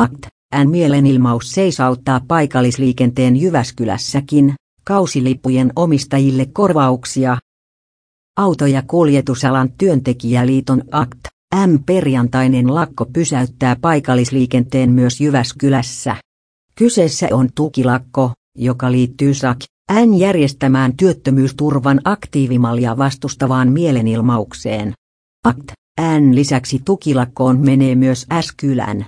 ACT, N mielenilmaus seisauttaa paikallisliikenteen Jyväskylässäkin, kausilippujen omistajille korvauksia. Auto- ja kuljetusalan työntekijäliiton ACT, M perjantainen lakko pysäyttää paikallisliikenteen myös Jyväskylässä. Kyseessä on tukilakko, joka liittyy SAK, N järjestämään työttömyysturvan aktiivimallia vastustavaan mielenilmaukseen. ACT, N lisäksi tukilakkoon menee myös S-kylän,